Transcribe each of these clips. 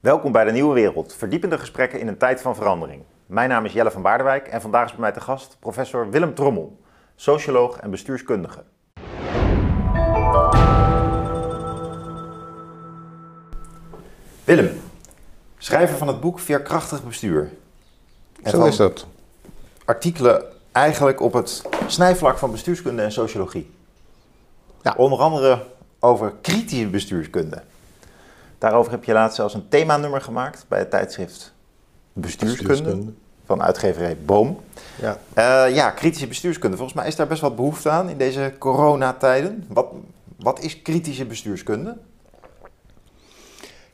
Welkom bij de Nieuwe Wereld, verdiepende gesprekken in een tijd van verandering. Mijn naam is Jelle van Baardewijk en vandaag is bij mij te gast professor Willem Trommel, socioloog en bestuurskundige. Willem, schrijver van het boek Veerkrachtig Bestuur. En Zo is dat. Artikelen eigenlijk op het snijvlak van bestuurskunde en sociologie. Ja. Onder andere over kritische bestuurskunde. Daarover heb je laatst zelfs een themanummer gemaakt bij het tijdschrift Bestuurskunde, van uitgeverij Boom. Ja. Uh, ja, kritische bestuurskunde. Volgens mij is daar best wat behoefte aan in deze coronatijden. Wat, wat is kritische bestuurskunde?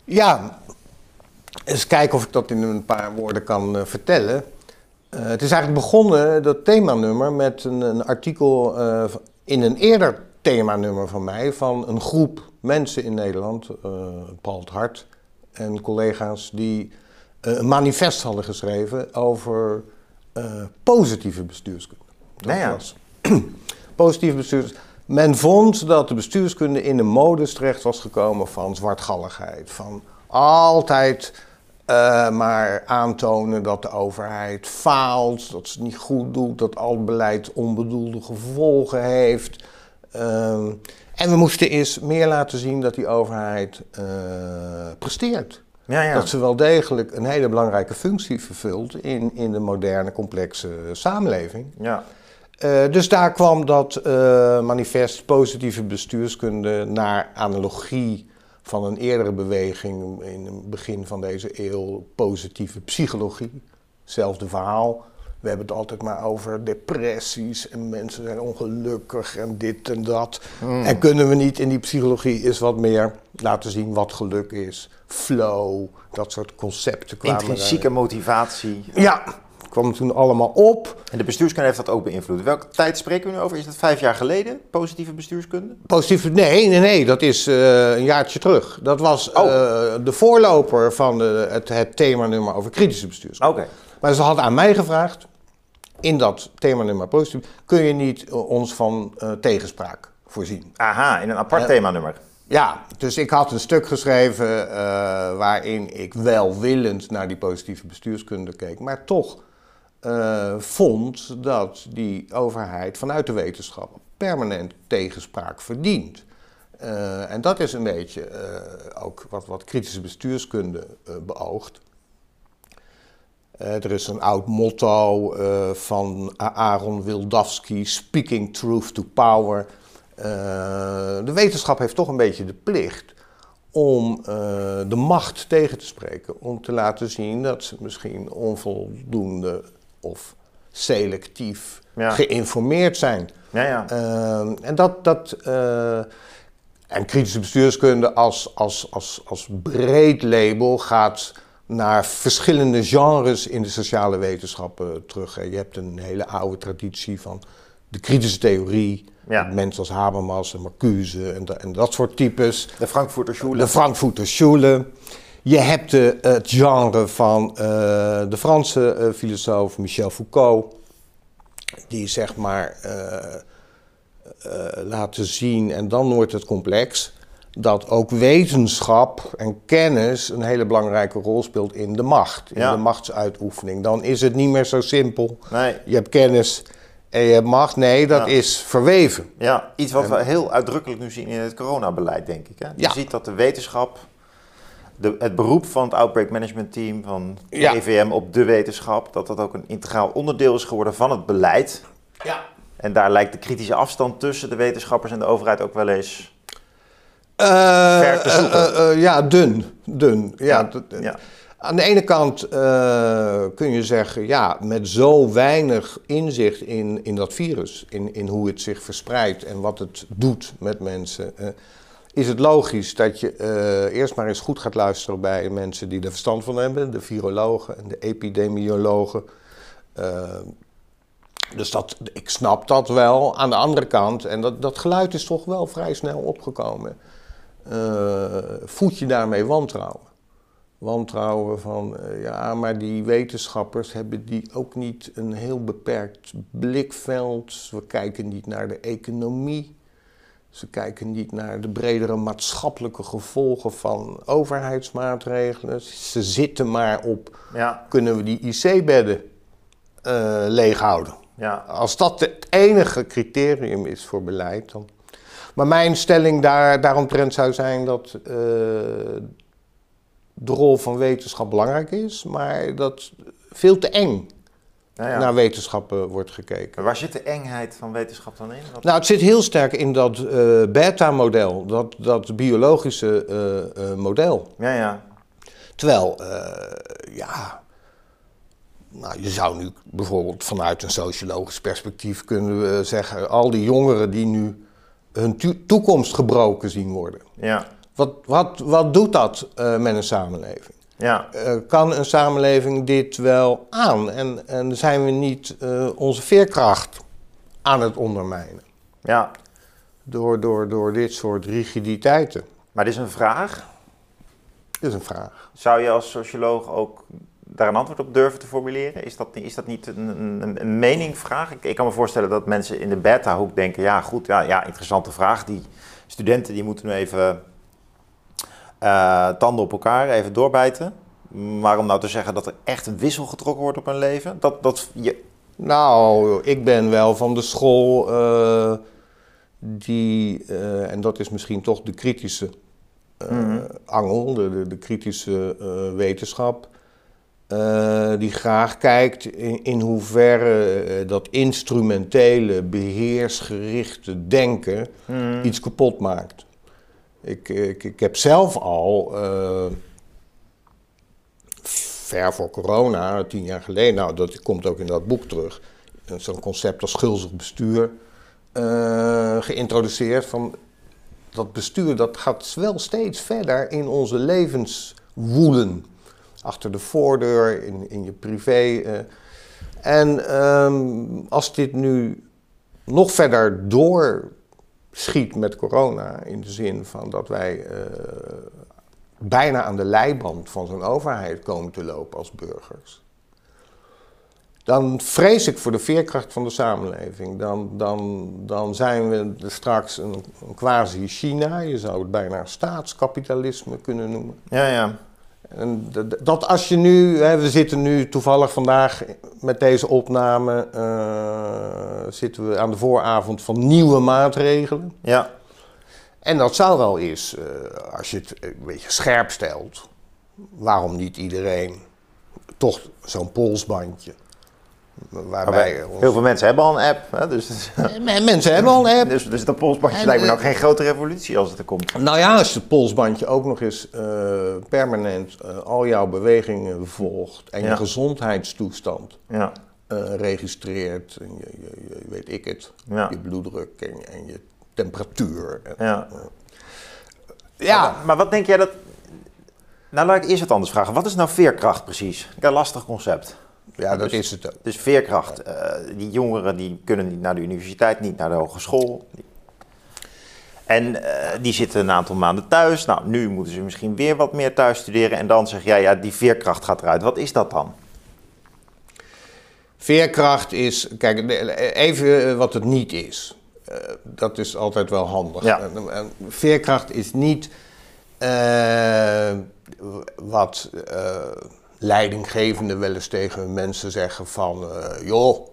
Ja, eens kijken of ik dat in een paar woorden kan uh, vertellen. Uh, het is eigenlijk begonnen, dat themanummer, met een, een artikel in een eerder themanummer van mij van een groep mensen in Nederland, uh, Paul het Hart en collega's, die uh, een manifest hadden geschreven over uh, positieve bestuurskunde. Dat nou ja. was positieve bestuurskunde. Men vond dat de bestuurskunde in de modus terecht was gekomen van zwartgalligheid, van altijd uh, maar aantonen dat de overheid faalt, dat ze het niet goed doet, dat al beleid onbedoelde gevolgen heeft. Uh, en we moesten eens meer laten zien dat die overheid uh, presteert. Ja, ja. Dat ze wel degelijk een hele belangrijke functie vervult in, in de moderne, complexe samenleving. Ja. Uh, dus daar kwam dat uh, manifest positieve bestuurskunde naar analogie van een eerdere beweging in het begin van deze eeuw, positieve psychologie. Hetzelfde verhaal. We hebben het altijd maar over depressies en mensen zijn ongelukkig en dit en dat. Hmm. En kunnen we niet in die psychologie eens wat meer laten zien wat geluk is? Flow, dat soort concepten kwamen. Intrinsieke motivatie. Ja, kwam toen allemaal op. En de bestuurskunde heeft dat ook beïnvloed. Welke tijd spreken we nu over? Is dat vijf jaar geleden, positieve bestuurskunde? Positieve, nee, nee, nee, dat is uh, een jaartje terug. Dat was oh. uh, de voorloper van de, het, het themanummer over kritische bestuurskunde. Oké. Maar ze hadden aan mij gevraagd, in dat themanummer positief, kun je niet eh, ons van uh, tegenspraak voorzien. Aha, in een apart uh, themanummer. Ja, dus ik had een stuk geschreven uh, waarin ik welwillend naar die positieve bestuurskunde keek, maar toch vond dat die overheid vanuit de wetenschap permanent tegenspraak verdient. en dat is een beetje ook wat, wat kritische bestuurskunde beoogt. Uh, er is een oud motto uh, van Aaron Wildavsky, speaking truth to power. Uh, de wetenschap heeft toch een beetje de plicht om de macht tegen te spreken. Om te laten zien dat ze misschien onvoldoende of selectief ja. geïnformeerd zijn. Ja, ja. en dat... dat en kritische bestuurskunde als, als, als, als breed label gaat naar verschillende genres in de sociale wetenschappen terug. Je hebt een hele oude traditie van de kritische theorie. Ja. Mensen als Habermas en Marcuse en, en, dat soort types. De Frankfurter Schule. De Frankfurter Schule. Je hebt de, het genre van uh, de Franse uh, filosoof Michel Foucault. Die zeg maar laten zien, en dan wordt het complex dat ook wetenschap en kennis een hele belangrijke rol speelt in de macht, in de machtsuitoefening. Dan is het niet meer zo simpel. Nee. Je hebt kennis en je hebt macht. Nee, dat is verweven. Ja, iets wat we heel uitdrukkelijk nu zien in het coronabeleid, denk ik. Hè? Je ziet dat de wetenschap, de, het beroep van het Outbreak Management Team, van de EVM op de wetenschap, dat dat ook een integraal onderdeel is geworden van het beleid. Ja. En daar lijkt de kritische afstand tussen de wetenschappers en de overheid ook wel eens uh, ja, dun. dun. Ja, ja. Aan de ene kant kun je zeggen, ja, met zo weinig inzicht in, in dat virus, in, in hoe het zich verspreidt en wat het doet met mensen, is het logisch dat je eerst maar eens goed gaat luisteren bij mensen die er verstand van hebben, de virologen en de epidemiologen. Dus dat, ik snap dat wel. Aan de andere kant, en dat, dat geluid is toch wel vrij snel opgekomen uh, voed je daarmee wantrouwen. Wantrouwen van, uh, ja, maar die wetenschappers hebben die ook niet een heel beperkt blikveld. We kijken niet naar de economie. Ze kijken niet naar de bredere maatschappelijke gevolgen van overheidsmaatregelen. Ze zitten maar op, ja. kunnen we die IC-bedden uh, leeghouden? Ja. Als dat het enige criterium is voor beleid, dan... Maar mijn stelling daar, daaromtrent zou zijn dat uh, de rol van wetenschap belangrijk is, maar dat veel te eng ja. naar wetenschappen wordt gekeken. Maar waar zit de engheid van wetenschap dan in? Nou, het zit heel sterk in dat uh, beta-model, dat, dat biologische uh, model. Ja, ja. Terwijl, ja, nou, je zou nu bijvoorbeeld vanuit een sociologisch perspectief kunnen zeggen, al die jongeren die nu hun toekomst gebroken zien worden. Ja. Wat, wat, wat doet dat met een samenleving? Ja. Uh, kan een samenleving dit wel aan? En, en zijn we niet uh, onze veerkracht aan het ondermijnen? Ja. Door, door, door dit soort rigiditeiten. Maar dit is een vraag? Dit is een vraag. Zou je als socioloog ook daar een antwoord op durven te formuleren? Is dat, is dat niet een, een, een meningvraag? Ik, ik, kan me voorstellen dat mensen in de beta-hoek denken... ja, goed, ja, ja, interessante vraag. Die studenten die moeten nu even uh, tanden op elkaar, even doorbijten. Maar om nou te zeggen dat er echt een wissel getrokken wordt op een leven, dat, dat je... Nou, ik ben wel van de school uh, die, uh, en dat is misschien toch de kritische mm. angel, de, de, de kritische wetenschap, die graag kijkt in, in hoeverre dat instrumentele, beheersgerichte denken mm. iets kapot maakt. Ik, ik, ik heb zelf al, uh, ver voor corona, tien jaar geleden, nou dat komt ook in dat boek terug, zo'n concept als schuldig bestuur geïntroduceerd. Van dat bestuur dat gaat wel steeds verder in onze levens woelen. Achter de voordeur, in, in je privé. Uh. En um, als dit nu nog verder door schiet met corona. In de zin van dat wij uh, bijna aan de leiband van zo'n overheid komen te lopen als burgers. Dan vrees ik voor de veerkracht van de samenleving. Dan, dan, dan zijn we straks een, een quasi-China. Je zou het bijna staatskapitalisme kunnen noemen. Ja, ja. En dat als je nu, hè, we zitten nu toevallig vandaag met deze opname, uh, zitten we aan de vooravond van nieuwe maatregelen. Ja. En dat zou wel eens, uh, als je het een beetje scherp stelt, waarom niet iedereen toch zo'n polsbandje Waarbij Heel veel mensen hebben al een app. Hè, dus, mensen hebben al een app. Dus, dus dat polsbandje lijkt me nog geen grote revolutie als het er komt. Nou ja, als het polsbandje ook nog eens uh, permanent uh, al jouw bewegingen volgt en je gezondheidstoestand ja. uh, registreert, en je, je, je, weet ik het, je bloeddruk en, en, je temperatuur. ja. ja. Maar wat denk jij dat... Nou, laat ik eerst wat anders vragen. Wat is nou veerkracht precies? Een lastig concept. Ja, dat dus, is het ook. Dus veerkracht. Uh, die jongeren die kunnen niet naar de universiteit, niet naar de hogeschool. En uh, die zitten een aantal maanden thuis. Nou, nu moeten ze misschien weer wat meer thuis studeren. En dan zeg jij, ja, die veerkracht gaat eruit. Wat is dat dan? Veerkracht is, kijk, even wat het niet is. Uh, dat is altijd wel handig. Ja. Veerkracht is niet wat leidinggevenden wel eens tegen mensen zeggen van... Uh, joh,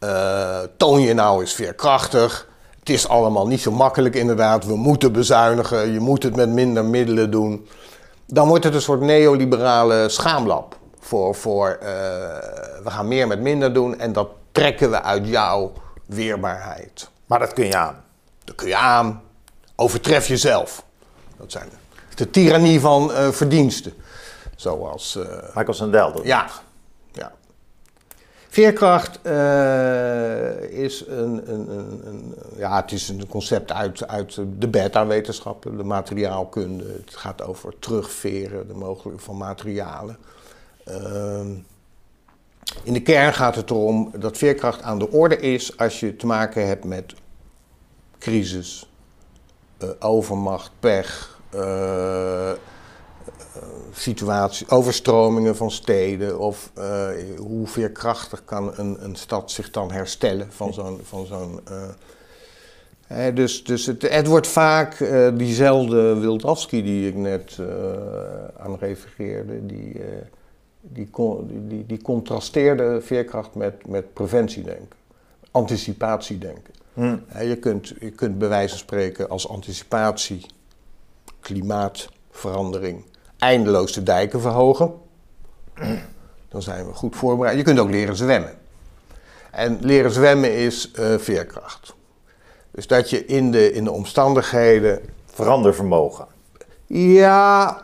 uh, toon je nou eens veerkrachtig. Het is allemaal niet zo makkelijk inderdaad. We moeten bezuinigen, je moet het met minder middelen doen. Dan wordt het een soort neoliberale schaamlab. Voor, voor uh, we gaan meer met minder doen en dat trekken we uit jouw weerbaarheid. Maar dat kun je aan. Dat kun je aan. Overtref jezelf. Dat zijn de tirannie van verdiensten. Zoals... Uh, Michael Sandel doet Ja. ja. Veerkracht uh, is een, een, een, een, ja, het is een concept uit, uit de beta-wetenschappen, de materiaalkunde. Het gaat over terugveren, de mogelijkheid van materialen. Uh, in de kern gaat het erom dat veerkracht aan de orde is als je te maken hebt met crisis, uh, overmacht, pech, eh, situatie, overstromingen van steden of uh, hoe veerkrachtig kan een, een stad zich dan herstellen van zo'n van zo'n uh, dus dus het, het wordt vaak uh, diezelfde Wildavski die ik net aan refereerde, die, die, die, die, contrasteerde veerkracht met, met preventiedenken, anticipatiedenken. Hmm. je, kunt, je kunt bij wijze van spreken als anticipatie klimaatverandering eindeloos de dijken verhogen. Dan zijn we goed voorbereid. Je kunt ook leren zwemmen. En leren zwemmen is veerkracht. Dus dat je in de, in de omstandigheden. Verandervermogen. Ja,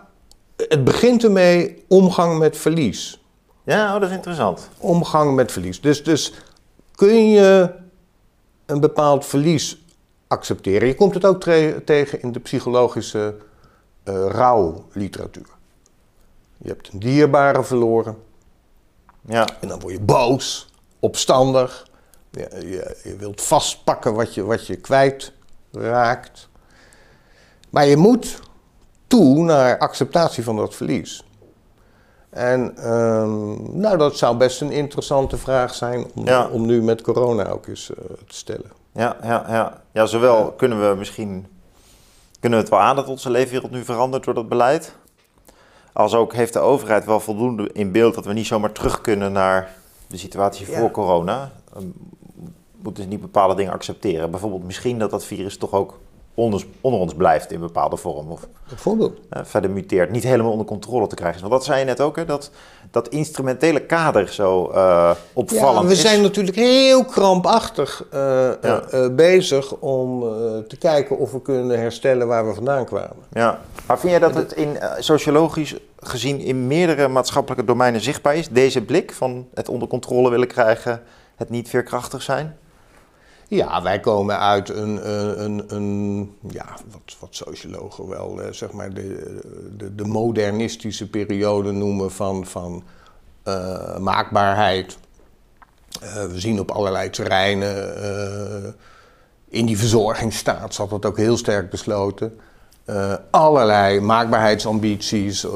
het begint ermee omgang met verlies. Ja, oh, dat is interessant. Omgang met verlies. Dus, dus kun je een bepaald verlies accepteren. Je komt het ook tegen in de psychologische rouwliteratuur. Je hebt een dierbare verloren. Ja. En dan word je boos, opstandig. Je, je, wilt vastpakken wat je, wat je kwijt raakt. Maar je moet toe naar acceptatie van dat verlies. En ehm, nou, dat zou best een interessante vraag zijn om, om nu met corona ook eens uh, te stellen. Ja, ja, ja. ja zowel kunnen we misschien kunnen we het wel aan dat onze leefwereld nu verandert door dat beleid. Als ook heeft de overheid wel voldoende in beeld dat we niet zomaar terug kunnen naar de situatie voor corona. Ehm, moeten ze niet bepaalde dingen accepteren. Bijvoorbeeld misschien dat dat virus toch ook onder, onder ons blijft in bepaalde vorm. Of Bijvoorbeeld. Uh, verder muteert. Niet helemaal onder controle te krijgen. Want dat zei je net ook, hè, dat dat instrumentele kader zo uh, opvallend ja, we zijn natuurlijk heel krampachtig uh, bezig om te kijken of we kunnen herstellen waar we vandaan kwamen. Ja, maar vind jij dat het in, sociologisch gezien in meerdere maatschappelijke domeinen zichtbaar is? Deze blik van het onder controle willen krijgen, het niet veerkrachtig zijn? Ja, wij komen uit een, een, een, ja, wat, wat sociologen wel eh, zeg maar de, de, de, modernistische periode noemen van, van uh, maakbaarheid. Uh, we zien op allerlei terreinen, uh, in die verzorgingsstaat zat dat ook heel sterk besloten. allerlei maakbaarheidsambities,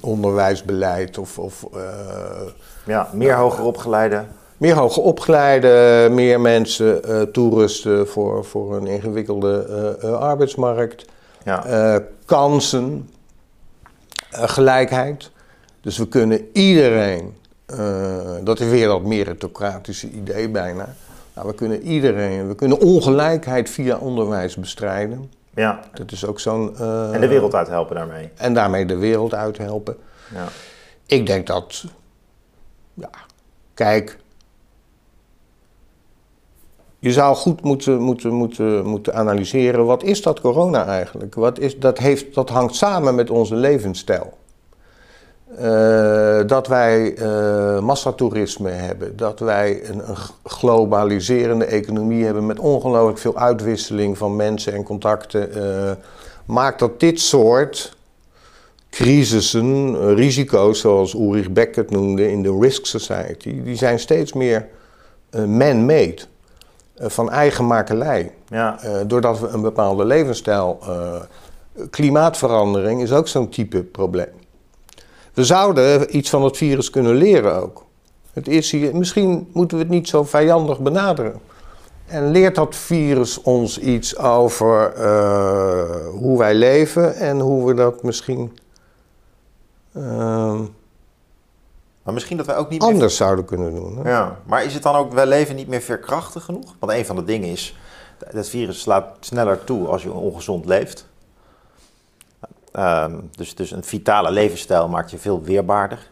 onderwijsbeleid of. of ja, meer hoger opgeleide meer hoger opgeleide, meer mensen uh, toerusten voor, voor een ingewikkelde uh, arbeidsmarkt. Ja. kansen, gelijkheid. Dus we kunnen iedereen, dat is weer dat meritocratische idee bijna. Nou, we kunnen iedereen, we kunnen ongelijkheid via onderwijs bestrijden. Ja. Dat is ook zo'n. en de wereld uithelpen daarmee. En daarmee de wereld uithelpen. Ja. Ik denk dat, ja, kijk, je zou goed moeten, moeten, moeten, moeten analyseren, wat is dat corona eigenlijk? Wat is, dat, heeft, dat hangt samen met onze levensstijl. Uh, dat wij uh, massatoerisme hebben, dat wij een, een, globaliserende economie hebben met ongelooflijk veel uitwisseling van mensen en contacten, uh, maakt dat dit soort crisissen, risico's zoals Ulrich Beck het noemde in de Risk Society, die zijn steeds meer man-made. Eh, van eigen makelij. Ja. Uh, doordat we een bepaalde levensstijl. Uh, klimaatverandering is ook zo'n type probleem. We zouden iets van het virus kunnen leren ook. Het is hier, misschien moeten we het niet zo vijandig benaderen. En leert dat virus ons iets over hoe wij leven en hoe we dat misschien maar misschien dat wij ook niet anders meer... zouden kunnen doen. Hè? Ja, maar is het dan ook, wij leven niet meer veerkrachtig genoeg? Want een van de dingen is, dat virus slaat sneller toe als je ongezond leeft. Um, dus, dus een vitale levensstijl maakt je veel weerbaarder.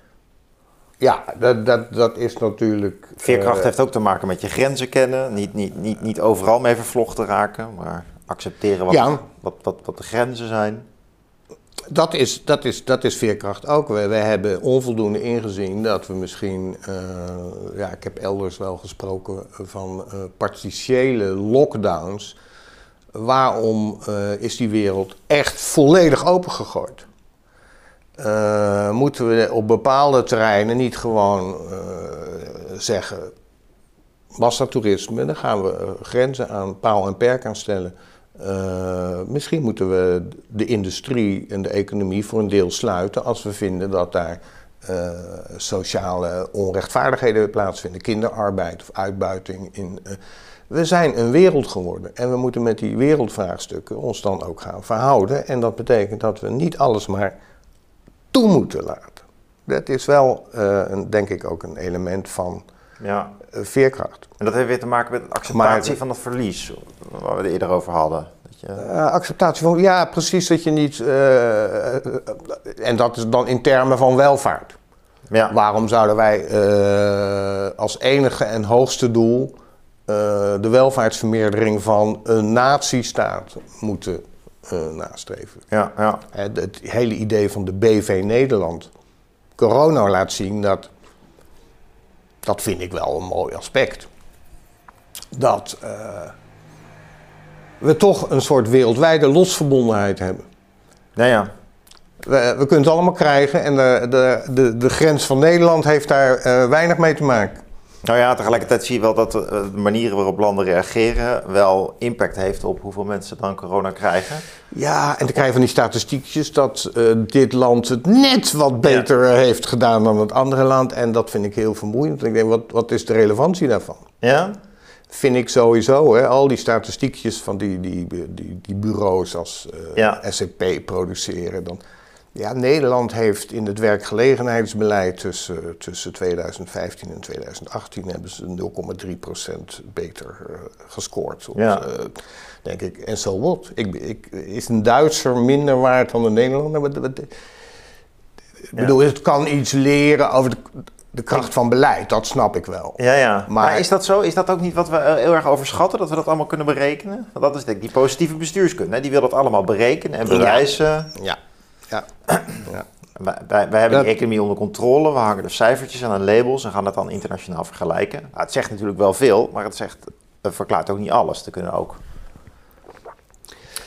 Ja, dat, dat, dat is natuurlijk. Veerkracht uh, heeft ook te maken met je grenzen kennen. Niet, niet, niet, niet overal mee vervlochten raken, maar accepteren wat, ja. wat, wat, wat de grenzen zijn dat is, dat, is, dat is veerkracht ook. We, hebben onvoldoende ingezien dat we misschien, uh, ja, ik heb elders wel gesproken van uh, partiële lockdowns. Waarom uh, is die wereld echt volledig opengegooid? moeten we op bepaalde terreinen niet gewoon zeggen, massatoerisme, dan gaan we grenzen aan paal en perk aan stellen. Uh, misschien moeten we de industrie en de economie voor een deel sluiten als we vinden dat daar uh, sociale onrechtvaardigheden plaatsvinden, kinderarbeid of uitbuiting. In, uh, We zijn een wereld geworden en we moeten met die wereldvraagstukken ons dan ook gaan verhouden. En dat betekent dat we niet alles maar toe moeten laten. Dat is wel, denk ik, ook een element van ja. Uh, veerkracht. En dat heeft weer te maken met acceptatie van het verlies, waar we het eerder over hadden. Dat je... Uh, acceptatie van, ja, precies, dat je niet. en dat is dan in termen van welvaart. Ja. Waarom zouden wij als enige en hoogste doel de welvaartsvermeerdering van een natiestaat moeten nastreven? Ja, ja. Het hele idee van de BV Nederland corona laat zien, dat, dat vind ik wel een mooi aspect. Dat uh, we toch een soort wereldwijde losverbondenheid hebben. Nou ja. We, we kunnen het allemaal krijgen en de, de, de, de grens van Nederland heeft daar uh, weinig mee te maken. Nou ja, tegelijkertijd zie je wel dat de manieren waarop landen reageren wel impact heeft op hoeveel mensen dan corona krijgen. Ja, en dan krijg je van die statistiekjes dat uh, dit land het net wat beter heeft gedaan dan het andere land. En dat vind ik heel vermoeiend. Ik denk, wat, wat is de relevantie daarvan? Ja? Vind ik sowieso, hè, al die statistiekjes van die, die, die, die bureaus als uh, SCP produceren. Dan, ja, Nederland heeft in het werkgelegenheidsbeleid tussen, tussen 2015 en 2018 hebben ze 0,3% beter uh, gescoord. Ja. Uh, denk ik, en zo wat. Ik, ik, is een Duitser minder waard dan een Nederlander? Ik bedoel, het kan iets leren over de, de kracht van beleid, dat snap ik wel. Ja, ja. Maar, is dat zo? Is dat ook niet wat we heel erg overschatten, dat we dat allemaal kunnen berekenen? Want dat is denk ik die positieve bestuurskunde, die wil dat allemaal berekenen en bewijzen. ja. Ja. Ja. Wij, wij, hebben de economie onder controle, we hangen de cijfertjes aan de labels en gaan dat dan internationaal vergelijken. Nou, het zegt natuurlijk wel veel, maar het, zegt, het verklaart ook niet alles. Er kunnen ook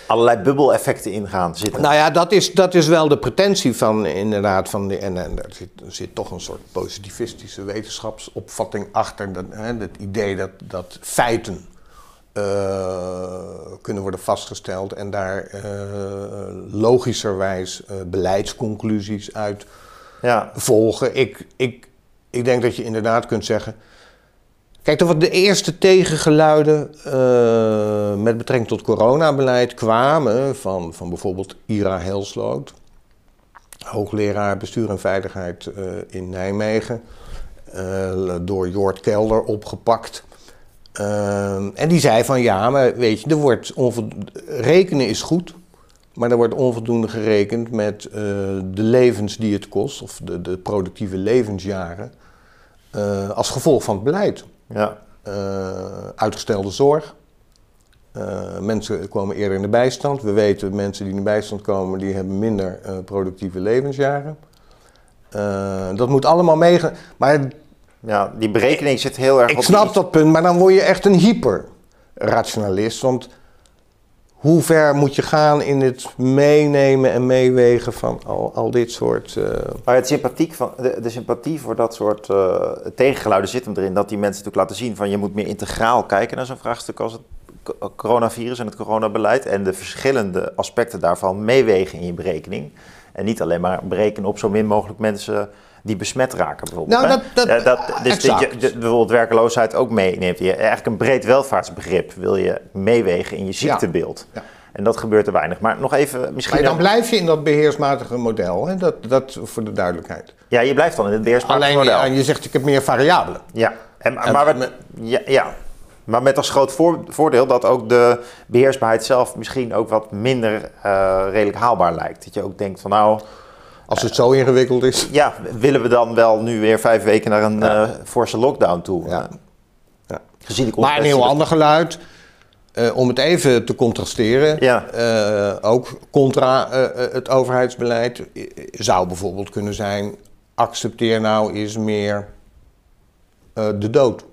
allerlei bubbeleffecten in gaan zitten. Nou ja, dat is, dat is wel de pretentie van inderdaad. Van de, en, en er, zit, er zit toch een soort positivistische wetenschapsopvatting achter. Dat, hè, het idee dat, dat feiten uh, kunnen worden vastgesteld en daar uh, logischerwijs uh, beleidsconclusies uit ja. volgen. Ik, ik, ik denk dat je inderdaad kunt zeggen. Kijk, wat de eerste tegengeluiden met betrekking tot coronabeleid kwamen van, van bijvoorbeeld Ira Helsloot, hoogleraar bestuur en veiligheid in Nijmegen, door Jort Kelder opgepakt. Ehm, en die zei van ja, maar weet je, er wordt rekenen is goed, maar er wordt onvoldoende gerekend met uh, de levens die het kost, of de, de productieve levensjaren, uh, als gevolg van het beleid. Ja. Uh, uitgestelde zorg. mensen komen eerder in de bijstand. We weten mensen die in de bijstand komen, die hebben minder productieve levensjaren. dat moet allemaal meegaan. Maar ja, die berekening zit heel erg ik op... Ik snap dat punt, maar dan word je echt een hyper-rationalist. Want hoe ver moet je gaan in het meenemen en meewegen van al, al dit soort... Uh... Maar het sympathiek van, de, de sympathie voor dat soort uh, tegengeluiden zit hem erin. Dat die mensen natuurlijk laten zien van je moet meer integraal kijken naar zo'n vraagstuk als het coronavirus en het coronabeleid. En de verschillende aspecten daarvan meewegen in je berekening. En niet alleen maar berekenen op zo min mogelijk mensen die besmet raken bijvoorbeeld. Nou, dat, dat, dat, dus je, bijvoorbeeld werkeloosheid ook meeneemt. Je, eigenlijk een breed welvaartsbegrip wil je meewegen in je ziektebeeld. Ja. En dat gebeurt er weinig. Maar nog even misschien... Maar dan blijf je in dat beheersmatige model, hè? Dat, dat voor de duidelijkheid. Ja, je blijft dan in het beheersmatige Alleen, model. Alleen, je zegt ik heb meer variabelen. Ja, en, maar, met, ja, ja, maar met als groot voordeel dat ook de beheersbaarheid zelf misschien ook wat minder uh, redelijk haalbaar lijkt. Dat je ook denkt van nou... Als het zo ingewikkeld is. Ja, willen we dan wel nu weer vijf weken naar een ja. uh, forse lockdown toe? Ja. ja. Gezien de maar een heel ander geluid. Uh, om het even te contrasteren, ja. uh, ook contra het overheidsbeleid, zou bijvoorbeeld kunnen zijn: accepteer nou eens meer de dood.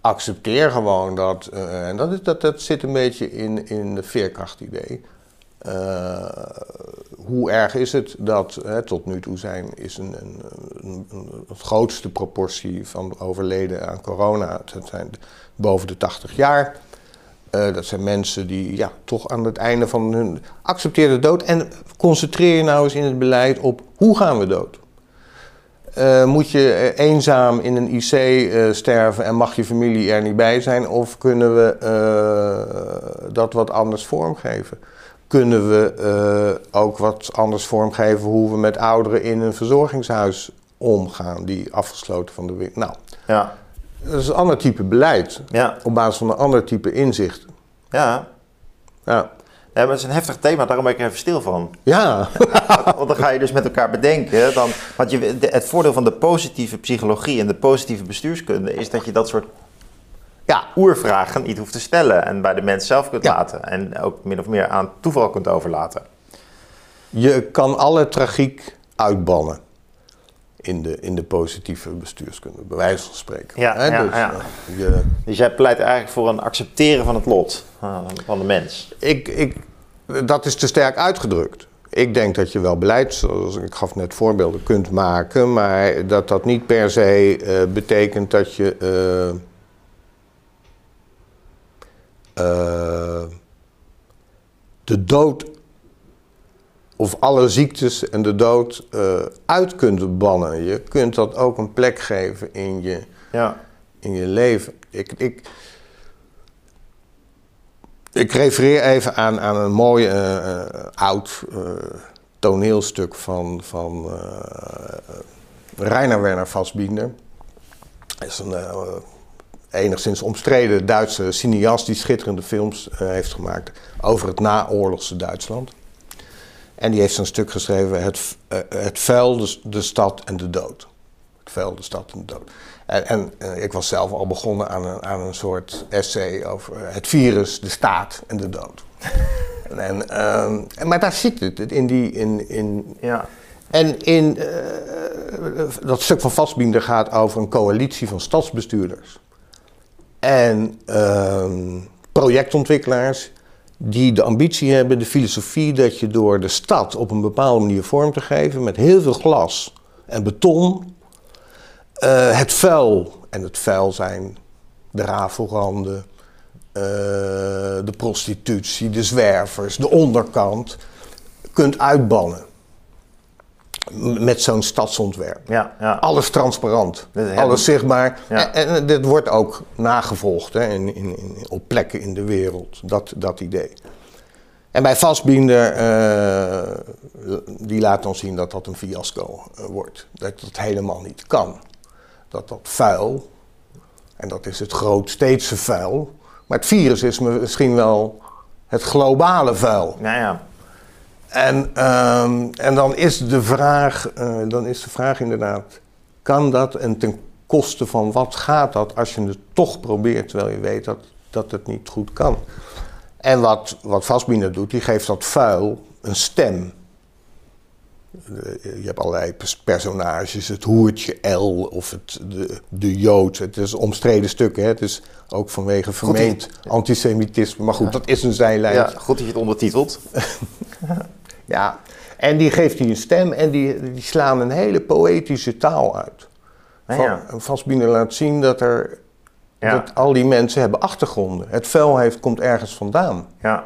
Accepteer gewoon dat, en dat, is, dat, dat zit een beetje in, in de veerkrachtidee. Uh, hoe erg is het dat hè, tot nu toe zijn, is een, een, een, grootste proportie van overleden aan corona, dat zijn boven de 80 jaar. Uh, dat zijn mensen die ja, toch aan het einde van hun accepteer de dood en concentreer je nou eens in het beleid op hoe gaan we dood. Uh, moet je eenzaam in een IC sterven en mag je familie er niet bij zijn? Of kunnen we dat wat anders vormgeven? Kunnen we ook wat anders vormgeven hoe we met ouderen in een verzorgingshuis omgaan, die afgesloten van de wereld? Nou, ja. dat is een ander type beleid. Ja. Op basis van een ander type inzicht. Ja. Ja. Ja, maar het is een heftig thema, daarom ben ik er even stil van. Ja. Want dan ga je dus met elkaar bedenken. Dan, want je, het voordeel van de positieve psychologie en de positieve bestuurskunde is dat je dat soort ja. oervragen niet hoeft te stellen. En bij de mens zelf kunt laten. En ook min of meer aan toeval kunt overlaten. Je kan alle tragiek uitbannen. In de, in de positieve bestuurskunde, bij wijze van spreken. Ja, ja, dus, ja. Uh, je, dus jij pleit eigenlijk voor een accepteren van het lot uh, van de mens. Ik, ik, dat is te sterk uitgedrukt. Ik denk dat je wel beleid, zoals ik gaf net voorbeelden, kunt maken, maar dat dat niet per se uh, betekent dat je uh, de dood of alle ziektes en de dood uh, uit kunt bannen. Je kunt dat ook een plek geven in je, ja. in je leven. Ik, ik, ik refereer even aan, aan een mooi uh, oud toneelstuk van, van Rainer Werner Fassbinder. Hij is een enigszins omstreden Duitse cineast die schitterende films heeft gemaakt over het naoorlogse Duitsland. En die heeft zo'n stuk geschreven, het, uh, het vuil, de, de, stad en de dood. Het vuil, de stad en de dood. En, en uh, ik was zelf al begonnen aan een, aan een soort essay over het virus, de staat en de dood. en, uh, maar daar zit het, in die... In, in, ja. En in dat stuk van Vastbinder gaat over een coalitie van stadsbestuurders. En ehm, projectontwikkelaars die de ambitie hebben, de filosofie dat je door de stad op een bepaalde manier vorm te geven, met heel veel glas en beton, uh, het vuil, en het vuil zijn de rafelranden, uh, de prostitutie, de zwervers, de onderkant, kunt uitbannen met zo'n stadsontwerp. Ja, ja. Alles transparant, alles zichtbaar. En, en, dit wordt ook nagevolgd hè, in, in, in, op plekken in de wereld, dat, dat idee. En bij Vastbinder, uh, die laat ons zien dat dat een fiasco uh, wordt. Dat dat helemaal niet kan. Dat dat vuil, en dat is het grootsteedse vuil, maar het virus is misschien wel het globale vuil. Ja, ja. En, um, en dan, is de vraag, uh, dan is de vraag inderdaad, kan dat en ten koste van wat gaat dat als je het toch probeert terwijl je weet dat, dat het niet goed kan? En wat, wat Vastbinder doet, die geeft dat vuil een stem. Je hebt allerlei personages, het hoertje L of het, de, de Jood. Het is omstreden stukken, hè? het is ook vanwege vermeend antisemitisme. Maar goed, dat is een zijlijn. Ja, goed dat je het ondertitelt. Ja, en die geeft hij een stem en die, die slaan een hele poëtische taal uit. Van, ja. laat zien dat, er, dat al die mensen hebben achtergronden. Het vuil heeft, komt ergens vandaan. Ja.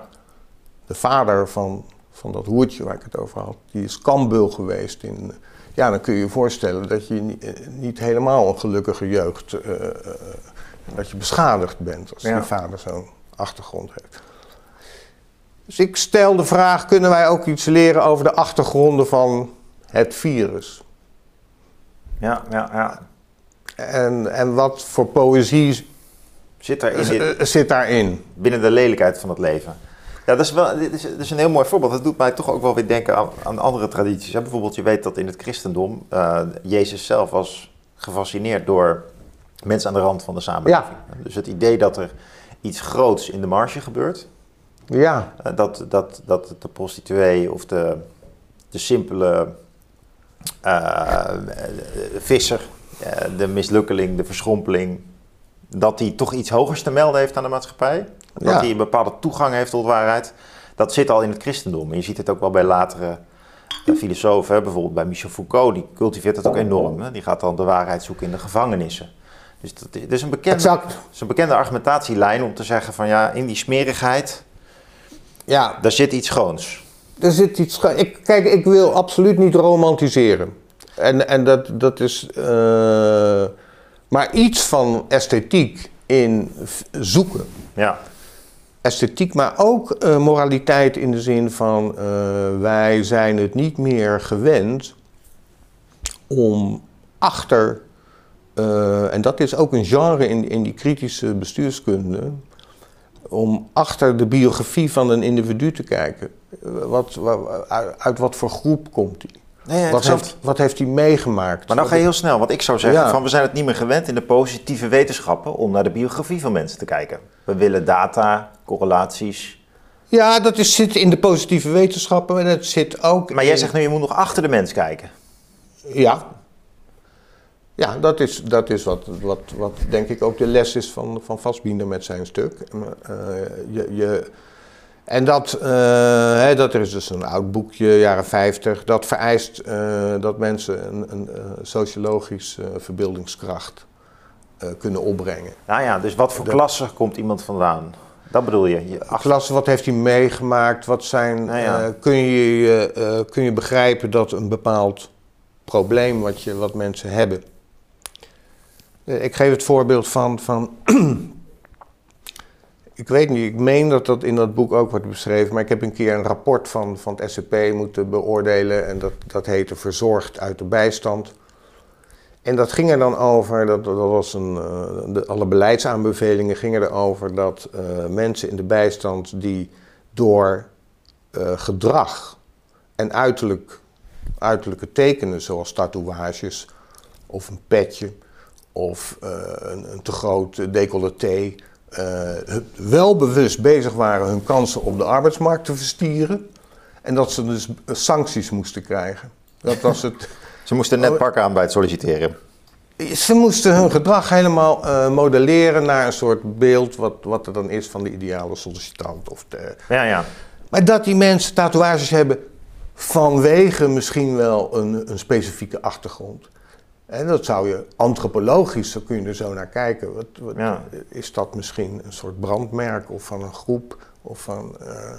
De vader van, van dat hoertje waar ik het over had, die is kambul geweest. In, ja, dan kun je je voorstellen dat je niet, eh, niet helemaal een gelukkige jeugd, uh, uh, dat je beschadigd bent als je vader zo'n achtergrond heeft. Dus ik stel de vraag: kunnen wij ook iets leren over de achtergronden van het virus? Ja, ja, ja. En, en wat voor poëzie zit, daarin, dit, zit daarin? Binnen de lelijkheid van het leven. Ja, dat is, wel, dit is, is een heel mooi voorbeeld. Dat doet mij toch ook wel weer denken aan, aan andere tradities. Ja, bijvoorbeeld, je weet dat in het christendom uh, Jezus zelf was gefascineerd door mensen aan de rand van de samenleving. Ja. Dus het idee dat er iets groots in de marge gebeurt, ja. Uh, dat, dat, dat de prostituee of de, de simpele uh, visser, uh, de mislukkeling, de verschrompeling, dat die toch iets hogers te melden heeft aan de maatschappij. Dat hij een bepaalde toegang heeft tot waarheid. Dat zit al in het christendom. En je ziet het ook wel bij latere filosofen, bijvoorbeeld bij Michel Foucault, die cultiveert het ook enorm. Hè? Die gaat dan de waarheid zoeken in de gevangenissen. Dus dat, dat is, een bekende, dat is een bekende argumentatielijn om te zeggen van ja, in die smerigheid ja. Daar zit iets schoons. Er zit iets schoons. Ik, kijk, ik wil absoluut niet romantiseren. En, en dat, dat is. eh, maar iets van esthetiek in zoeken. Ja. Esthetiek, maar ook eh, moraliteit in de zin van eh, wij zijn het niet meer gewend om achter, en dat is ook een genre in, in die kritische bestuurskunde, om achter de biografie van een individu te kijken. Wat, wa- uit, wat voor groep komt hij? Nee, Wat heeft, wat heeft hij meegemaakt? Maar dan ga je heel snel, want ik zou zeggen Ja. van we zijn het niet meer gewend in de positieve wetenschappen om naar de biografie van mensen te kijken. We willen data, correlaties. Ja, dat is, zit in de positieve wetenschappen en het zit ook. Maar jij in- zegt nu je moet nog achter de mens kijken. Ja. Ja, dat is, dat is wat, wat, wat denk ik ook de les is van, van Vastbinder met zijn stuk. Eh, je, je, en dat, eh, hè, dat er is dus een oud boekje, jaren 50, dat vereist eh, dat mensen een, een sociologisch eh, verbeeldingskracht kunnen opbrengen. Nou ja, dus wat voor Dat- klasse komt iemand vandaan? Dat bedoel je? je achter... Klasse, wat heeft hij meegemaakt? Wat zijn, Nou ja. kun, je, kun je begrijpen dat een bepaald probleem wat, je, wat mensen hebben. Eh, ik geef het voorbeeld van, van ik weet niet, ik meen dat dat in dat boek ook wordt beschreven, maar ik heb een keer een rapport van, van het SCP moeten beoordelen en dat, dat heette Verzorgd uit de bijstand. En dat ging er dan over, dat, dat was een, eh, de, alle beleidsaanbevelingen gingen erover dat eh, mensen in de bijstand die door gedrag en uiterlijk, uiterlijke tekenen zoals tatoeages of een petje of eh, een, een te groot decolleté eh, wel bewust bezig waren hun kansen op de arbeidsmarkt te verstieren en dat ze dus sancties moesten krijgen. Dat was het. Ze moesten net pakken aan bij het solliciteren. Ze moesten hun gedrag helemaal eh, modelleren naar een soort beeld wat, wat er dan is van de ideale sollicitant. Of de... Ja, ja. Maar dat die mensen tatoeages hebben vanwege misschien wel een, een specifieke achtergrond. En dat zou je antropologisch, zo kun je er zo naar kijken. Wat, wat- Ja. Is dat misschien een soort brandmerk of van een groep? Of van, eh,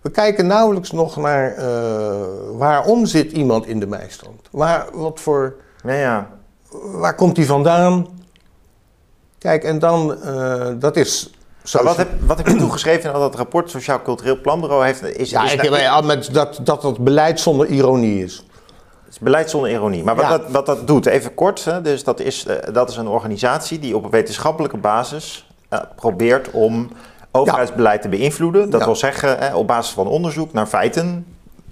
we kijken nauwelijks nog naar eh, waarom zit iemand in de bijstand? Waar, wat voor Ja, ja. waar komt die vandaan? Kijk, en dan, eh, dat is... Maar wat, heb, wat heb je toegeschreven in al dat rapport Sociaal Cultureel Planbureau heeft? Is, ja, is, ik met dat, dat het beleid zonder ironie is. Is beleid zonder ironie. Maar wat, Ja. dat, wat dat doet, even kort. Hè, dus dat is, eh, dat is een organisatie die op wetenschappelijke basis eh, probeert om overheidsbeleid te beïnvloeden. Dat wil zeggen, hè, op basis van onderzoek naar feiten.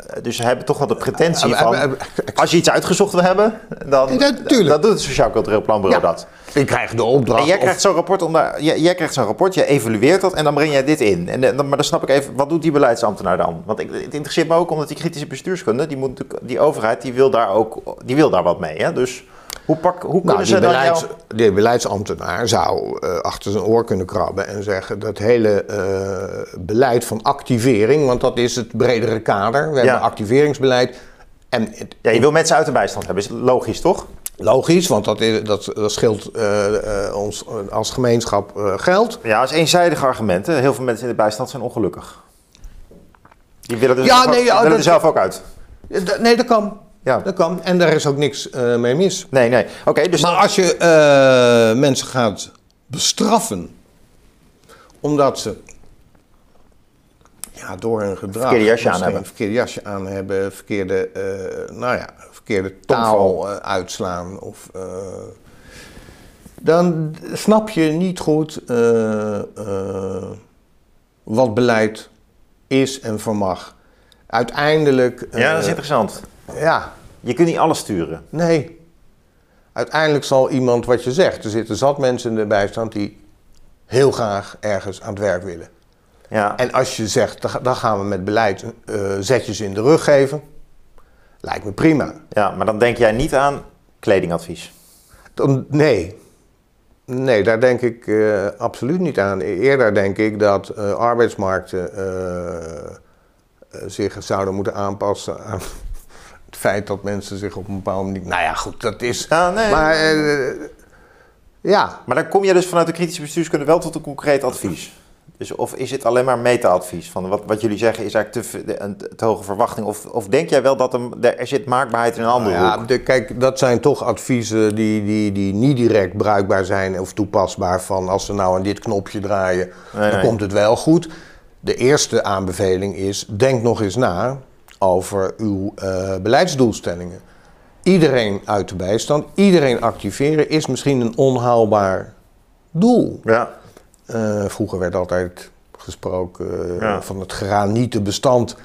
Eh, Dus ze hebben toch wel de pretentie Eh, van, eh, eh, als je iets uitgezocht wil hebben, dan Ja, doet het Sociaal Cultureel Planbureau Ja. dat. Ik krijg de opdracht. En jij of- krijgt zo'n rapport, om daar, jij, jij krijgt zo'n rapport, jij evalueert dat en dan breng jij dit in. En, dan, maar dan snap ik even, wat doet die beleidsambtenaar dan? Want ik, het interesseert me ook omdat die kritische bestuurskunde, die, moet, die overheid, die wil daar ook die wil daar wat mee. Hè? Dus hoe, pak, hoe nou, kunnen ze dan beleids, jou... die beleidsambtenaar zou eh, achter zijn oor kunnen krabben en zeggen dat hele eh, beleid van activering, want dat is het bredere kader. We Ja. hebben activeringsbeleid. En Ja, je wil mensen uit de bijstand hebben, is logisch toch? logisch, want dat, is, dat, dat scheelt eh, ons als gemeenschap geld. Ja, dat is eenzijdige argumenten. Heel veel mensen in de bijstand zijn ongelukkig. Die willen, dus Ja, nee, ja, willen dat- er zelf ook uit. Nee, dat kan. Ja. Dat kan. En daar is ook niks eh, mee mis. Nee, nee. Oké, dus Maar als je eh, mensen gaat bestraffen omdat ze ja, door hun gedrag Verkeerde jasje aan hebben. een verkeerde jasje aan hebben, verkeerde, eh, nou ja, verkeerde taal uitslaan of dan snap je niet goed wat beleid is en vermag. Uiteindelijk, ja, dat is interessant. ja, Je kunt niet alles sturen. Nee. Uiteindelijk zal iemand wat je zegt. Er zitten zat mensen in de bijstand die heel graag ergens aan het werk willen. Ja. En als je zegt, dan ga- dan gaan we met beleid eh, zetjes in de rug geven. Lijkt me prima. ja, maar dan denk jij niet aan kledingadvies. Dan, nee. Nee, daar denk ik eh, absoluut niet aan. Eerder denk ik dat eh, arbeidsmarkten zich zouden moeten aanpassen aan het feit dat mensen zich op een bepaalde manier. Nou ja, goed, dat is. Ja, nee. Maar eh, ja, Maar dan kom je dus vanuit de kritische bestuurskunde wel tot een concreet advies. Dus of is het alleen maar meta-advies? Van wat, wat jullie zeggen is eigenlijk te, een te hoge verwachting. Of, of denk jij wel dat er, er zit maakbaarheid in een andere nou, ja, kijk, dat zijn toch adviezen die, die, die niet direct bruikbaar zijn of toepasbaar. Van als ze nou aan dit knopje draaien, dan komt het wel goed. De eerste aanbeveling is, denk nog eens na over uw uh, beleidsdoelstellingen. Iedereen uit de bijstand, iedereen activeren is misschien een onhaalbaar doel. Ja. Uh, vroeger werd altijd gesproken uh, van het granieten bestand.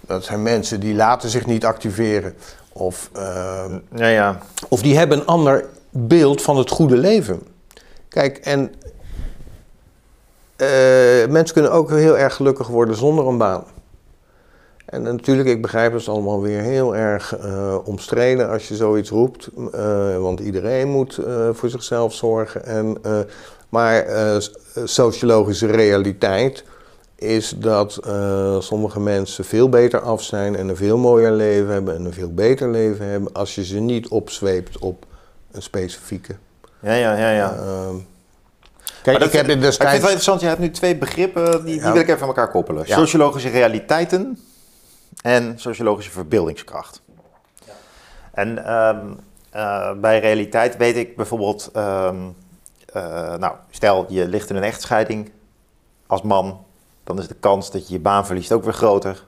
Dat zijn mensen die laten zich niet activeren. Of, ja, ja. of die hebben een ander beeld van het goede leven. Kijk, en mensen kunnen ook heel erg gelukkig worden zonder een baan. En natuurlijk, ik begrijp het allemaal weer heel erg uh, omstreden als je zoiets roept. Uh, want iedereen moet uh, voor zichzelf zorgen. En, maar sociologische realiteit is dat sommige mensen veel beter af zijn en een veel mooier leven hebben en een veel beter leven hebben als je ze niet opzweept op een specifieke. Ja, ja, ja, ja. Kijk, ik heb in destijds... Ik vind het wel interessant, je hebt nu twee begrippen, die, die wil ik even aan elkaar koppelen. Sociologische realiteiten en sociologische verbeeldingskracht. Ja. En ehm, eh, bij realiteit weet ik bijvoorbeeld, ehm, eh, nou, stel je ligt in een echtscheiding als man, dan is de kans dat je je baan verliest ook weer groter.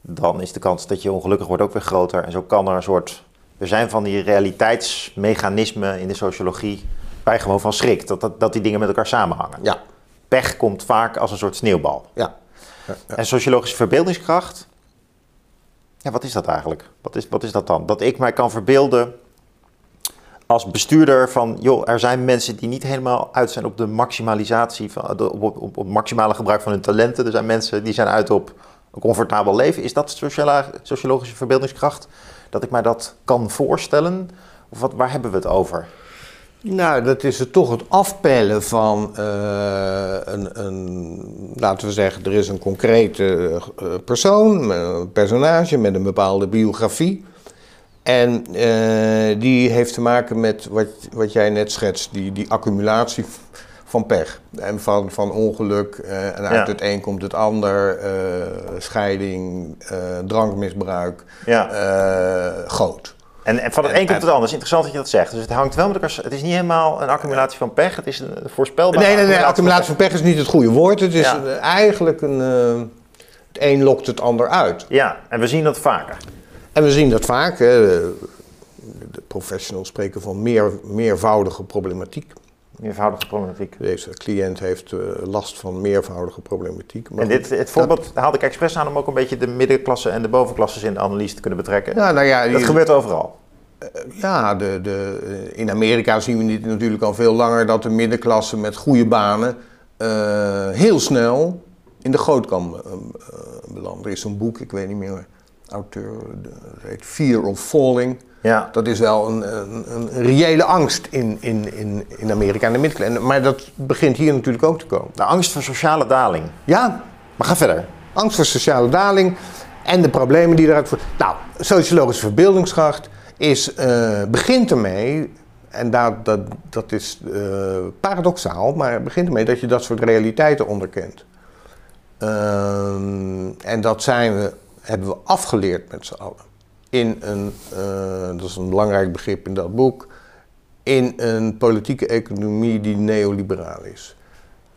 Dan is de kans dat je ongelukkig wordt ook weer groter. En zo kan er een soort. Er zijn van die realiteitsmechanismen in de sociologie bij gewoon van schrik. Dat, dat, dat die dingen met elkaar samenhangen. Ja. Pech komt vaak als een soort sneeuwbal. Ja. ja, ja. En sociologische verbeeldingskracht ja, wat is dat eigenlijk? Wat is, wat is dat dan? Dat ik mij kan verbeelden als bestuurder van, joh, er zijn mensen die niet helemaal uit zijn op de maximalisatie, van, op, op, op, op maximale gebruik van hun talenten. Er zijn mensen die zijn uit op een comfortabel leven. Is dat sociologische verbeeldingskracht? Dat ik mij dat kan voorstellen? Of wat, waar hebben we het over? Nou, dat is het toch het afpellen van uh, een, een, laten we zeggen, er is een concrete uh, persoon, een personage met een bepaalde biografie. En uh, die heeft te maken met wat, wat jij net schetst, die, die accumulatie van pech. En van, van ongeluk, en uit het een komt het ander, scheiding, drankmisbruik, ja. groot. En, en van het een komt het anders. Interessant dat je dat zegt. Dus het hangt wel met elkaar. Het is niet helemaal een accumulatie van pech. Het is een voorspelbare. Nee, nee, nee. Accumulatie van pech is niet het goede woord. Het is eigenlijk een. Uh, het een lokt het ander uit. Ja, en we zien dat vaker. En we zien dat vaak. De professionals spreken van meer, meervoudige problematiek. Meervoudige problematiek. Deze cliënt heeft uh, last van meervoudige problematiek. Maar en dit, het voorbeeld dat... haalde ik expres aan om ook een beetje de middenklasse en de bovenklasses in de analyse te kunnen betrekken. Ja, nou ja, dat gebeurt overal. Uh, ja, de, de, in Amerika zien we dit natuurlijk al veel langer dat de middenklasse met goede banen uh, heel snel in de goot kan belanden. Er is zo'n boek, ik weet niet meer, auteur, dat heet Fear of Falling. Ja. Dat is wel een, een, een reële angst in, in, in, in Amerika en de middenklasse. Maar dat begint hier natuurlijk ook te komen. De angst voor sociale daling. Ja. Maar ga verder. Angst voor sociale daling en de problemen die eruit voor. Nou, sociologische verbeeldingskracht is, uh, begint ermee, en dat, dat, dat is uh, paradoxaal, maar het begint ermee dat je dat soort realiteiten onderkent. Uh, en dat zijn we, hebben we afgeleerd met z'n allen in een, uh, dat is een belangrijk begrip in dat boek, in een politieke economie die neoliberaal is.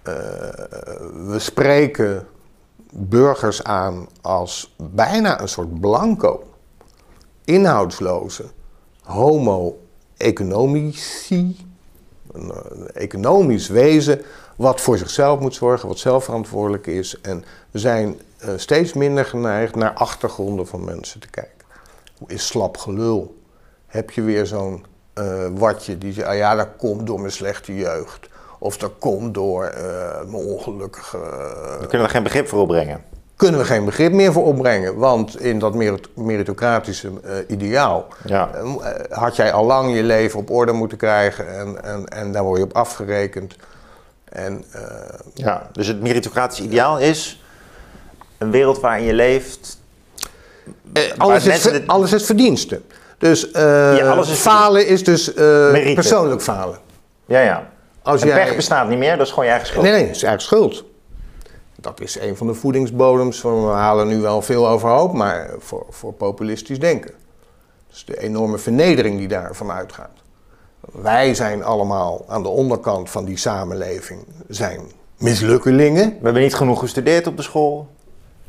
Uh, we spreken burgers aan als bijna een soort blanco, inhoudsloze homo-economici, een, economisch wezen wat voor zichzelf moet zorgen, wat zelfverantwoordelijk is. En we zijn uh, steeds minder geneigd naar achtergronden van mensen te kijken is slap gelul. Heb je weer zo'n uh, watje die zegt, ah ja, dat komt door mijn slechte jeugd. Of dat komt door uh, mijn ongelukkige... Uh, Daar kunnen we geen begrip voor opbrengen. Kunnen we geen begrip meer voor opbrengen. Want in dat meritocratische ideaal ja. had jij al lang je leven op orde moeten krijgen. En, en, en daar word je op afgerekend. En, ja, dus het meritocratische ideaal is een wereld waarin je leeft eh, alles, is, alles is verdienste. Dus uh, alles is falen is dus uh, persoonlijk falen. Ja, ja. Als en jij... pech bestaat niet meer, dat is gewoon je eigen schuld. Nee, nee, het is eigen schuld. dat is een van de voedingsbodems. Van, we halen nu wel veel overhoop, maar voor, voor populistisch denken. Dus de enorme vernedering die daarvan uitgaat. Wij zijn allemaal aan de onderkant van die samenleving, zijn mislukkelingen. We hebben niet genoeg gestudeerd op de school.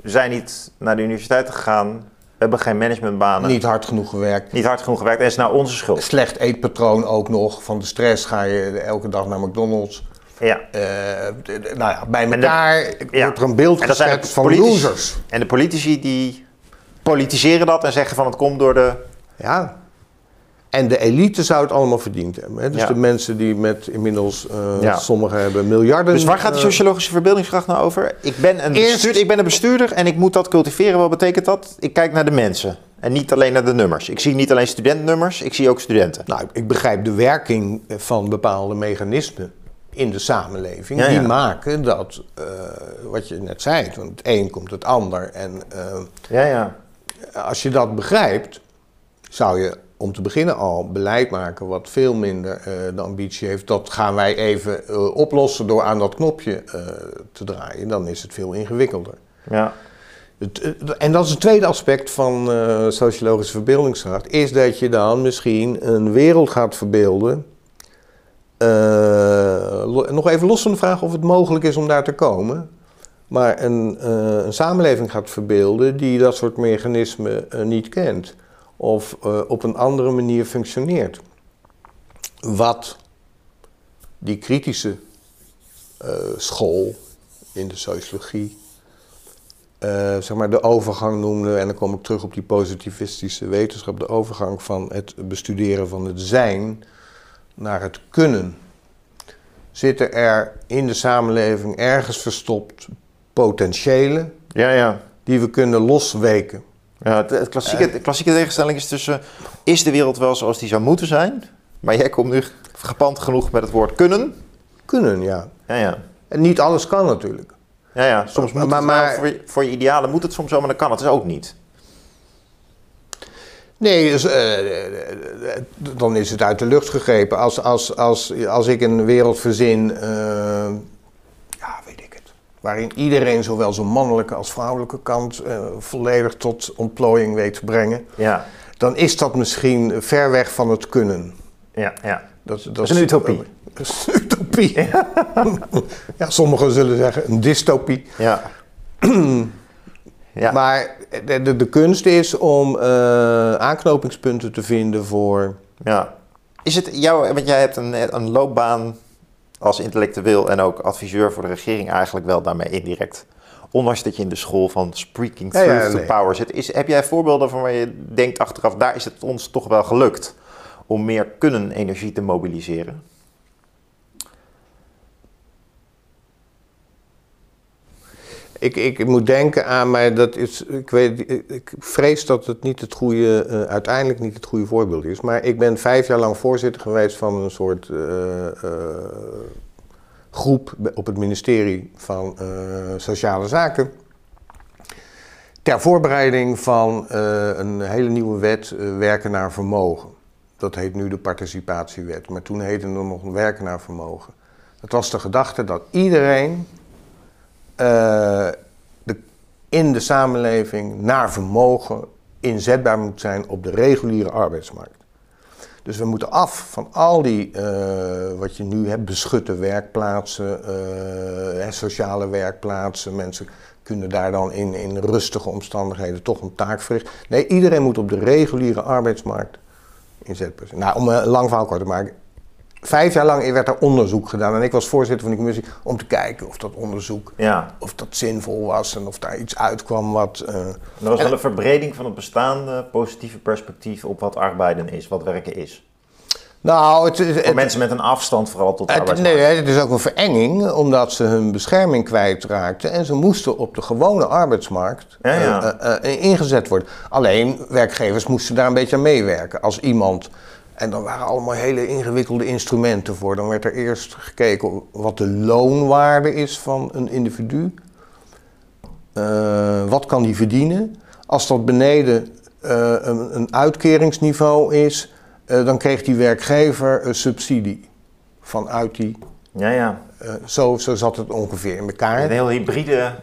Zijn niet naar de universiteit gegaan. We hebben geen managementbanen. Niet hard genoeg gewerkt. Niet hard genoeg gewerkt en is nou onze schuld. Slecht eetpatroon ook nog. Van de stress ga je elke dag naar McDonald's. Ja. Uh, nou ja, bij elkaar de, wordt er een beeld gezet van losers. En de politici die politiseren dat en zeggen van het komt door de... Ja. En de elite zou het allemaal verdiend hebben. Hè? Dus Ja. de mensen die met inmiddels, eh, Ja. sommigen hebben miljarden. Dus waar gaat de eh, sociologische verbeeldingskracht nou over? Ik ben, een Eerst- bestuurder, ik ben een bestuurder en ik moet dat cultiveren. Wat betekent dat? Ik kijk naar de mensen en niet alleen naar de nummers. Ik zie niet alleen studentnummers, ik zie ook studenten. Nou, ik begrijp de werking van bepaalde mechanismen in de samenleving. Ja, die maken dat, eh, wat je net zei, van het een komt het ander. En Ja, ja. als je dat begrijpt, zou je om te beginnen al beleid maken wat veel minder eh, de ambitie heeft. Dat gaan wij even eh, oplossen door aan dat knopje eh, te draaien. Dan is het veel ingewikkelder. ja. Het, en dat is het tweede aspect van sociologische verbeeldingskracht. Is dat je dan misschien een wereld gaat verbeelden. nog even los van de vraag of het mogelijk is om daar te komen. Maar een, een samenleving gaat verbeelden die dat soort mechanismen niet kent. Of eh, op een andere manier functioneert. Wat die kritische eh, school in de sociologie eh, zeg maar de overgang noemde, en dan kom ik terug op die positivistische wetenschap, de overgang van het bestuderen van het zijn naar het kunnen. Zitten er in de samenleving ergens verstopt potentiëlen Ja, ja. die we kunnen losweken? Ja het, het klassieke, de klassieke tegenstelling is tussen... Is de wereld wel zoals die zou moeten zijn? Maar jij komt nu gepand genoeg met het woord kunnen. Kunnen, ja. Ja, ja. En niet alles kan natuurlijk. Ja, ja. Soms moet Maar- het maar- wel voor, je, voor je idealen moet het soms zo, maar dan kan het dus ook niet. Nee, dus, eh, eh, dan is het uit de lucht gegrepen. Als, als, als, als ik een wereld verzin, eh, ja, weet ik het. Waarin iedereen zowel zijn mannelijke als vrouwelijke kant eh, volledig tot ontplooiing weet te brengen. Ja, Dan is dat misschien ver weg van het kunnen. ja, ja. Dat, dat, is een utopie. Dat is een utopie. ja, sommigen zullen zeggen een dystopie. Ja. ja. Maar de, de, de kunst is om eh, aanknopingspunten te vinden voor Ja. Is het jouw, want jij hebt een, een loopbaan als intellectueel en ook adviseur voor de regering eigenlijk wel daarmee indirect. Ondanks dat je in de school van Speaking Ja, Truth ja, to nee. Power zit. Is, heb jij voorbeelden van waar je denkt achteraf, daar is het ons toch wel gelukt om meer kunnen energie te mobiliseren? Ik, ik moet denken aan, maar dat ik, weet, ik, vrees dat het niet het goede, eh, uiteindelijk niet het goede voorbeeld is. Maar ik ben vijf jaar lang voorzitter geweest van een soort eh, eh, groep op het ministerie van Sociale Zaken. Ter voorbereiding van een hele nieuwe wet, werken naar vermogen. Dat heet nu de participatiewet, maar toen heette het nog werken naar vermogen. Het was de gedachte dat iedereen eh, de, in de samenleving naar vermogen inzetbaar moet zijn op de reguliere arbeidsmarkt. Dus we moeten af van al die, eh, wat je nu hebt, beschutte werkplaatsen, eh, sociale werkplaatsen. Mensen kunnen daar dan in, in rustige omstandigheden toch een taak verrichten. Nee, iedereen moet op de reguliere arbeidsmarkt inzetbaar zijn. Nou, om een lang verhaal kort te maken. Vijf jaar lang werd er onderzoek gedaan en ik was voorzitter van die commissie om te kijken of dat onderzoek Ja. of dat zinvol was en of daar iets uitkwam wat. eh, Dat was wel een verbreding van het bestaande positieve perspectief op wat arbeiden is, wat werken is. nou, het, het, mensen met een afstand vooral tot de het- nee, het is ook een verenging omdat ze hun bescherming kwijtraakten en ze moesten op de gewone arbeidsmarkt Ja, ja. eh, eh, ingezet worden. Alleen werkgevers moesten daar een beetje aan meewerken. Als iemand. En dan waren allemaal hele ingewikkelde instrumenten voor. Dan werd er eerst gekeken wat de loonwaarde is van een individu. Eh, wat kan die verdienen? Als dat beneden eh, een, een uitkeringsniveau is, eh, dan kreeg die werkgever een subsidie vanuit die Ja, ja. zo, zo zat het ongeveer in elkaar. Een heel hybride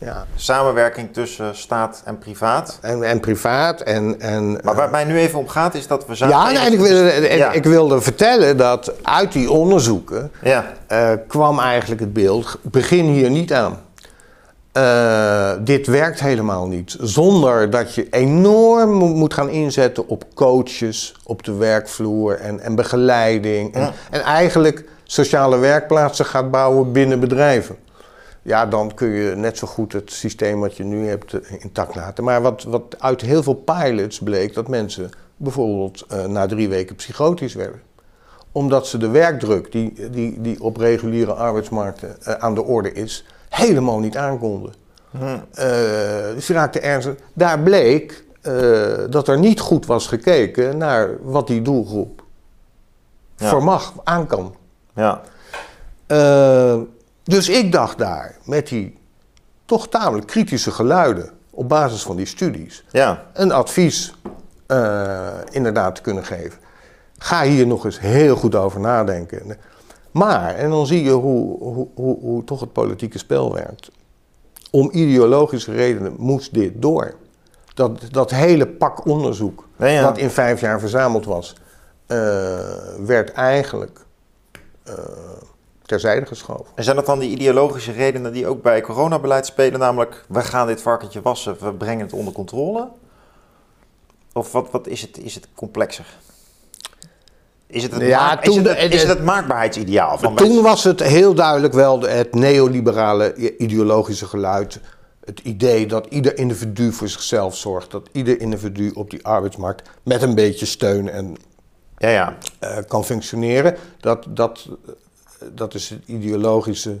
ja. samenwerking tussen staat en privaat. En, en privaat. En, en, maar waar het mij nu even om gaat is dat we. Ja, nee, ik, wilde, ja. ik wilde vertellen dat uit die onderzoeken ja. uh, kwam eigenlijk het beeld... begin hier niet aan. Uh, dit werkt helemaal niet. Zonder dat je enorm moet gaan inzetten op coaches, op de werkvloer en, en begeleiding. En, en eigenlijk sociale werkplaatsen gaat bouwen binnen bedrijven ja, dan kun je net zo goed het systeem wat je nu hebt eh, intact laten. Maar wat, wat uit heel veel pilots bleek dat mensen bijvoorbeeld uh, na drie weken psychotisch werden. Omdat ze de werkdruk die, die, die op reguliere arbeidsmarkten uh, aan de orde is, helemaal niet aankonden. Hm. Uh, dus raakten ernstig. Daar bleek dat er niet goed was gekeken naar wat die doelgroep ja. vermag, aan kan. Ja. Dus ik dacht daar, met die toch tamelijk kritische geluiden op basis van die studies, ja. een advies uh, inderdaad te kunnen geven. Ga hier nog eens heel goed over nadenken. Maar, en dan zie je hoe, hoe, hoe, hoe toch het politieke spel werkt. Om ideologische redenen moest dit door. Dat, dat hele pak onderzoek, ja, wat in vijf jaar verzameld was, uh, werd eigenlijk uh, terzijde geschoven. En zijn dat dan die ideologische redenen die ook bij coronabeleid spelen? Namelijk, we gaan dit varkentje wassen, we brengen het onder controle? Of wat, wat is, het, is het complexer? Is het het, ja, is het, het, is het, het maakbaarheidsideaal? Van toen was het heel duidelijk wel het neoliberale ideologische geluid. Het idee dat ieder individu voor zichzelf zorgt. Dat ieder individu op die arbeidsmarkt met een beetje steun en ja, ja. Uh, kan functioneren. Dat, dat dat is het ideologische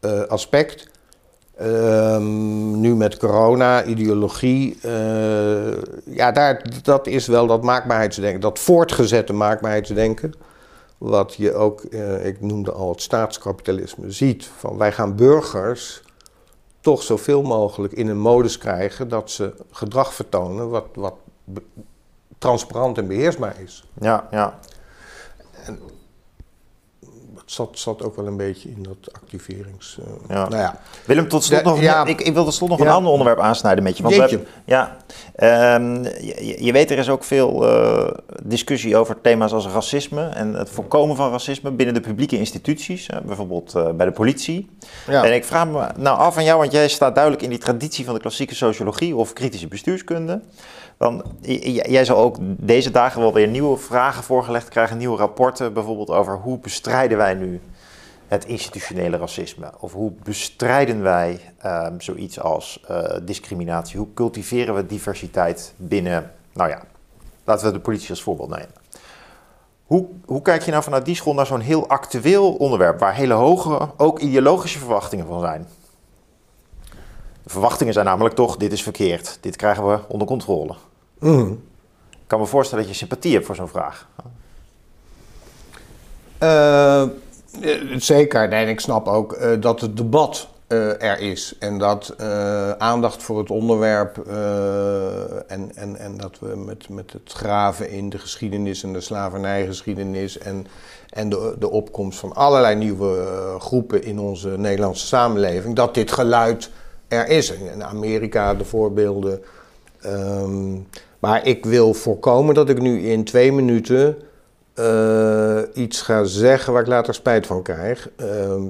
uh, aspect. Um, nu met corona, ideologie, uh, ja, daar, dat is wel dat maakbaarheidsdenken, dat voortgezette maakbaarheidsdenken. Wat je ook, uh, ik noemde al het staatskapitalisme, ziet. Van wij gaan burgers toch zoveel mogelijk in een modus krijgen dat ze gedrag vertonen wat, wat transparant en beheersbaar is. Ja, ja. En zat, zat ook wel een beetje in dat activerings... Uh, ja. Nou ja. Willem, tot slot nog, ja. ik, ik wil tot slot nog een ander onderwerp aansnijden met je. Want we ja, um, je, je, weet, er is ook veel uh, discussie over thema's als racisme en het voorkomen van racisme binnen de publieke instituties, uh, bijvoorbeeld bij de politie. En ik vraag me nou af aan jou, want jij staat duidelijk in die traditie van de klassieke sociologie of kritische bestuurskunde. Dan, jij zal ook deze dagen wel weer nieuwe vragen voorgelegd krijgen, nieuwe rapporten bijvoorbeeld over hoe bestrijden wij nu het institutionele racisme? Of hoe bestrijden wij um, zoiets als uh, discriminatie? Hoe cultiveren we diversiteit binnen, nou ja, laten we de politie als voorbeeld nemen. Hoe, hoe kijk je nou vanuit die school naar zo'n heel actueel onderwerp waar hele hoge, ook ideologische verwachtingen van zijn? De verwachtingen zijn namelijk toch, dit is verkeerd, dit krijgen we onder controle. Mm. Ik kan me voorstellen dat je sympathie hebt voor zo'n vraag. Uh, zeker, nee, ik snap ook uh, dat het debat uh, er is. En dat aandacht voor het onderwerp en, en, en dat we met, met het graven in de geschiedenis en de slavernijgeschiedenis en, en de, de opkomst van allerlei nieuwe groepen in onze Nederlandse samenleving, dat dit geluid er is. In Amerika de voorbeelden. Um, maar ik wil voorkomen dat ik nu in twee minuten uh, iets ga zeggen waar ik later spijt van krijg. Uh,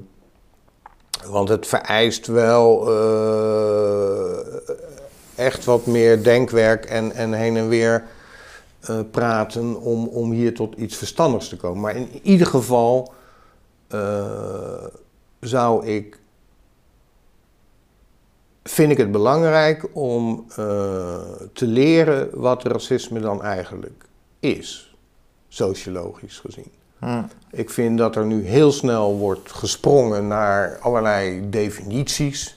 want het vereist wel uh, echt wat meer denkwerk en, en heen en weer uh, praten om, om hier tot iets verstandigs te komen. Maar in ieder geval zou ik vind ik het belangrijk om uh, te leren wat racisme dan eigenlijk is, sociologisch gezien. Hmm. Ik vind dat er nu heel snel wordt gesprongen naar allerlei definities.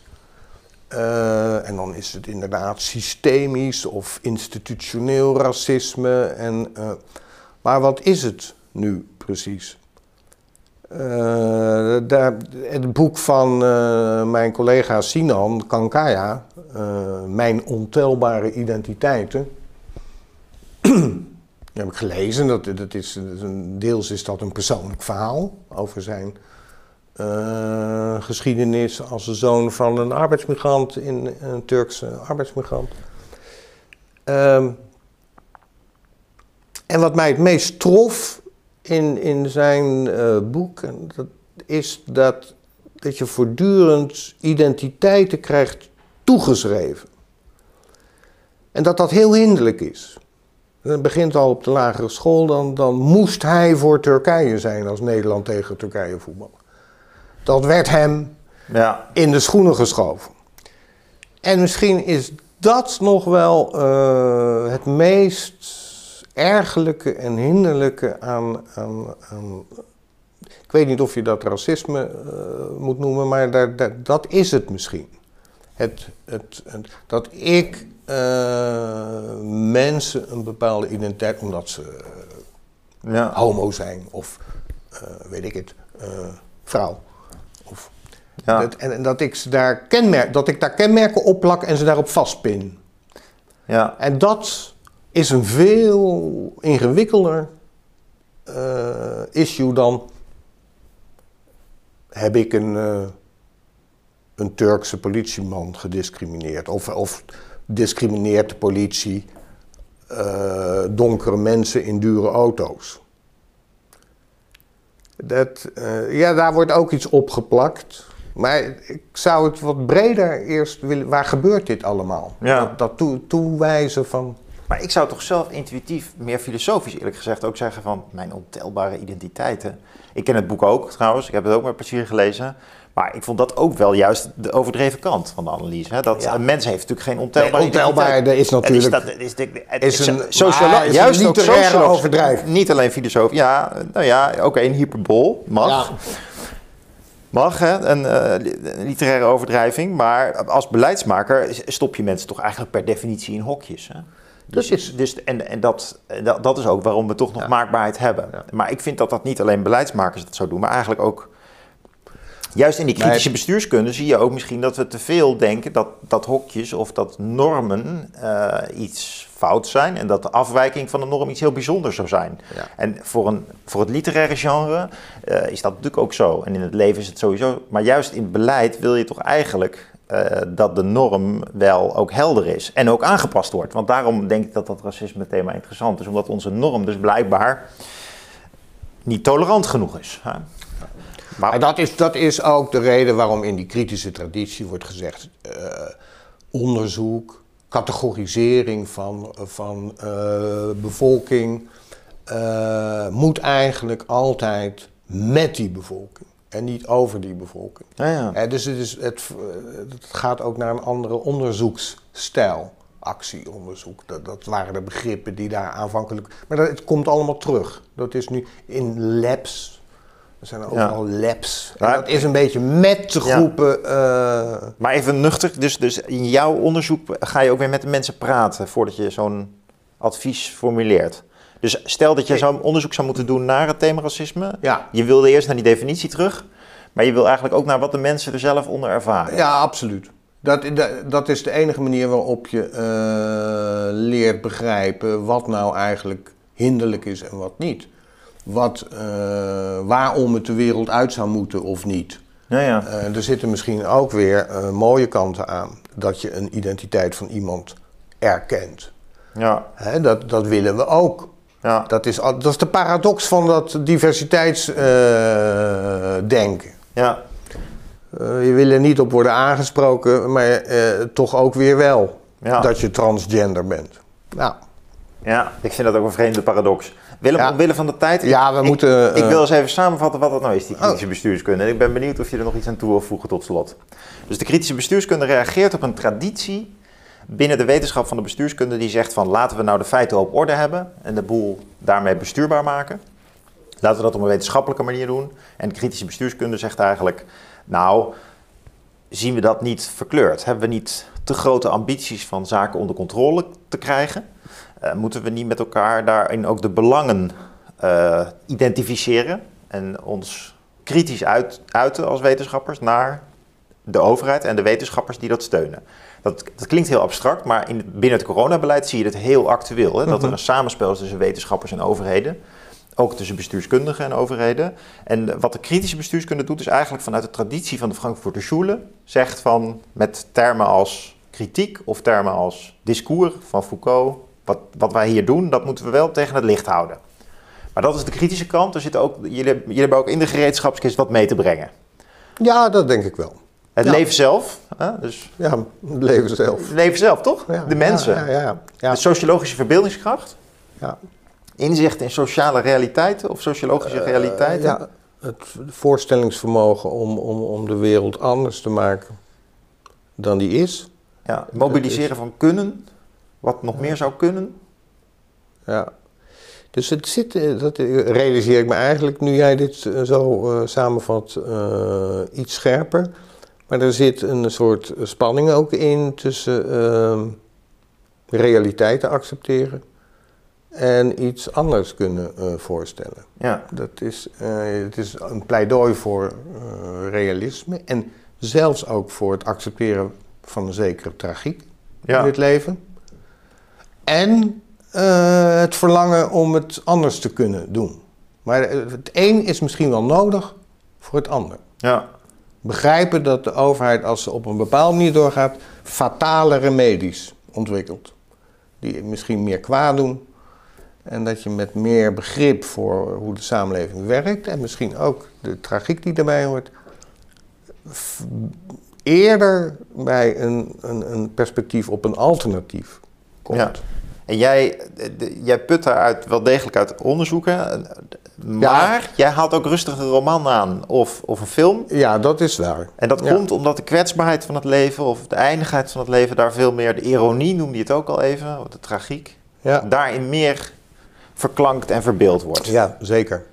Uh, en dan is het inderdaad systemisch of institutioneel racisme. En, uh, maar wat is het nu precies? Uh, het boek van uh, mijn collega Sinan Kankaya, uh, Mijn ontelbare identiteiten, heb ik gelezen. Dat, dat is, deels is dat een persoonlijk verhaal over zijn geschiedenis als de zoon van een arbeidsmigrant, in, een Turkse arbeidsmigrant. Um, en wat mij het meest trof in, in zijn uh, boek, dat is dat, dat je voortdurend identiteiten krijgt toegeschreven. En dat dat heel hinderlijk is. Het begint al op de lagere school, dan, dan moest hij voor Turkije zijn als Nederland tegen Turkije voetbal. Dat werd hem ja. in de schoenen geschoven. En misschien is dat nog wel uh, het meest ergelijke en hinderlijke aan, aan, aan, Ik weet niet of je dat racisme uh, moet noemen, maar daar, daar, dat is het misschien. Het, het, het dat ik uh, mensen een bepaalde identiteit, omdat ze ja. homo zijn of weet ik het, vrouw. Of, ja. dat, en, en, dat, ik daar kenmerk, dat ik daar kenmerken op plak en ze daarop vastpin. Ja. En dat is een veel ingewikkelder uh, issue dan heb ik een, uh, een Turkse politieman gediscrimineerd. Of, of discrimineert de politie uh, donkere mensen in dure auto's. Dat, ja, daar wordt ook iets opgeplakt. Maar ik zou het wat breder eerst willen. Waar gebeurt dit allemaal? Ja. Dat, dat toe, toewijzen van. Maar ik zou toch zelf intuïtief, meer filosofisch eerlijk gezegd, ook zeggen van mijn ontelbare identiteiten. Ik ken het boek ook trouwens, ik heb het ook met plezier gelezen. Maar ik vond dat ook wel juist de overdreven kant van de analyse. Hè? Dat een mens heeft natuurlijk geen ontelbare nee, ontelbaar is natuurlijk... Het is, dat, is, het is, een, juist ook overdrijf. Niet alleen filosoof. Ja, nou ja, oké, okay, een hyperbool mag. Mag, hè? Een, uh, literaire overdrijving. Maar als beleidsmaker stop je mensen toch eigenlijk per definitie in hokjes. Hè? Dus, is, dus, en en dat, dat, dat, is ook waarom we toch nog maakbaarheid hebben. Maar ik vind dat dat niet alleen beleidsmakers dat zo doen, maar eigenlijk ook. Juist in die kritische bestuurskunde zie je ook misschien dat we te veel denken dat, dat hokjes of dat normen uh, iets fout zijn en dat de afwijking van de norm iets heel bijzonders zou zijn. En voor, een, voor het literaire genre uh, is dat natuurlijk ook zo. En in het leven is het sowieso. Maar juist in beleid wil je toch eigenlijk uh, dat de norm wel ook helder is en ook aangepast wordt. Want daarom denk ik dat dat racisme thema interessant is, omdat onze norm dus blijkbaar niet tolerant genoeg is. Hè? Maar dat is, dat is ook de reden waarom in die kritische traditie wordt gezegd: uh, onderzoek, categorisering van, van uh, bevolking moet eigenlijk altijd met die bevolking en niet over die bevolking. Ja, ja. dus het, is, het, het, gaat ook naar een andere onderzoeksstijl. Actieonderzoek, dat, dat waren de begrippen die daar aanvankelijk. Maar dat, het komt allemaal terug. Dat is nu in labs. Er zijn overal labs. En dat is een beetje met groepen. Uh... Maar even nuchter, dus, dus in jouw onderzoek ga je ook weer met de mensen praten voordat je zo'n advies formuleert. Dus stel dat je zo'n onderzoek zou moeten doen naar het thema racisme. Ja. Je wilde eerst naar die definitie terug. Maar je wil eigenlijk ook naar wat de mensen er zelf onder ervaren. Ja, absoluut. Dat, dat, is de enige manier waarop je uh, leert begrijpen wat nou eigenlijk hinderlijk is en wat niet. Wat, uh, waarom het de wereld uit zou moeten of niet. Ja, ja. Uh, er zitten misschien ook weer mooie kanten aan. Dat je een identiteit van iemand erkent. Ja. Hè, dat, dat willen we ook. Ja. Dat, is, dat is de paradox van dat diversiteitsdenken. ja. Uh, je wil er niet op worden aangesproken, maar uh, toch ook weer wel dat je transgender bent. Nou. Ja, ik vind dat ook een vreemde paradox. Willem, ja. omwille van de tijd. Ja, we ik, moeten. Ik wil eens even samenvatten wat dat nou is, die kritische oh. bestuurskunde. En ik ben benieuwd of je er nog iets aan toe wil voegen tot slot. Dus de kritische bestuurskunde reageert op een traditie binnen de wetenschap van de bestuurskunde die zegt van laten we nou de feiten op orde hebben en de boel daarmee bestuurbaar maken. Laten we dat op een wetenschappelijke manier doen. En de kritische bestuurskunde zegt eigenlijk, nou, zien we dat niet verkleurd? Hebben we niet te grote ambities van zaken onder controle te krijgen? Uh, moeten we niet met elkaar daarin ook de belangen uh, identificeren en ons kritisch uit, uiten als wetenschappers naar de overheid en de wetenschappers die dat steunen? Dat, dat klinkt heel abstract, maar in, binnen het coronabeleid zie je het heel actueel. Hè? Dat er mhm. een samenspel is tussen wetenschappers en overheden. ook tussen bestuurskundigen en overheden. En wat de kritische bestuurskunde doet, is eigenlijk vanuit de traditie van de Frankfurter Schule, zegt van met termen als kritiek of termen als discours van Foucault, wat, wat wij hier doen, dat moeten we wel tegen het licht houden. Maar dat is de kritische kant. Er zit ook, jullie, jullie hebben ook in de gereedschapskist wat mee te brengen. Ja, dat denk ik wel. Het leven zelf. Hè? Dus ja, het leven zelf. Het leven zelf, toch? Ja, de mensen. Ja, ja, ja, De sociologische verbeeldingskracht. Ja. Inzicht in sociale realiteiten of sociologische realiteiten. ja, het voorstellingsvermogen om, om, om de wereld anders te maken dan die is. Ja, mobiliseren van kunnen, wat nog meer zou kunnen. Ja. Dus het zit, eh, dat realiseer ik me eigenlijk nu jij dit eh, zo uh, samenvat, uh, iets scherper. Maar er zit een soort spanning ook in tussen uh, realiteiten accepteren en iets anders kunnen voorstellen. Ja. Dat is, het is een pleidooi voor realisme en zelfs ook voor het accepteren van een zekere tragiek Ja. in het leven. En eh, het verlangen om het anders te kunnen doen. Maar eh, het een is misschien wel nodig voor het ander. Ja. Begrijpen dat de overheid, als ze op een bepaalde manier doorgaat, fatale remedies ontwikkelt. Die misschien meer kwaad doen. En dat je met meer begrip voor hoe de samenleving werkt, en misschien ook de tragiek die daarbij hoort, eerder bij een, een, een perspectief op een alternatief komt. Ja. En jij, de- jij put daaruit wel degelijk uit onderzoeken. Maar jij haalt ook rustig een roman aan of, of een film. Ja, dat is waar. En dat Ja. komt omdat de kwetsbaarheid van het leven of de eindigheid van het leven daar veel meer, de ironie noemde je het ook al even, de tragiek, Ja, daarin meer verklankt en verbeeld wordt. ja zeker.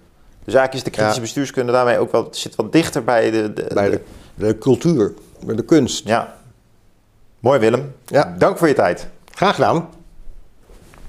Dus eigenlijk is de kritische bestuurskunde daarmee ook wel, zit wat dichter bij de... de, Bij de, de cultuur, bij de kunst. Ja. Mooi Willem. Ja. Dank voor je tijd. Graag gedaan.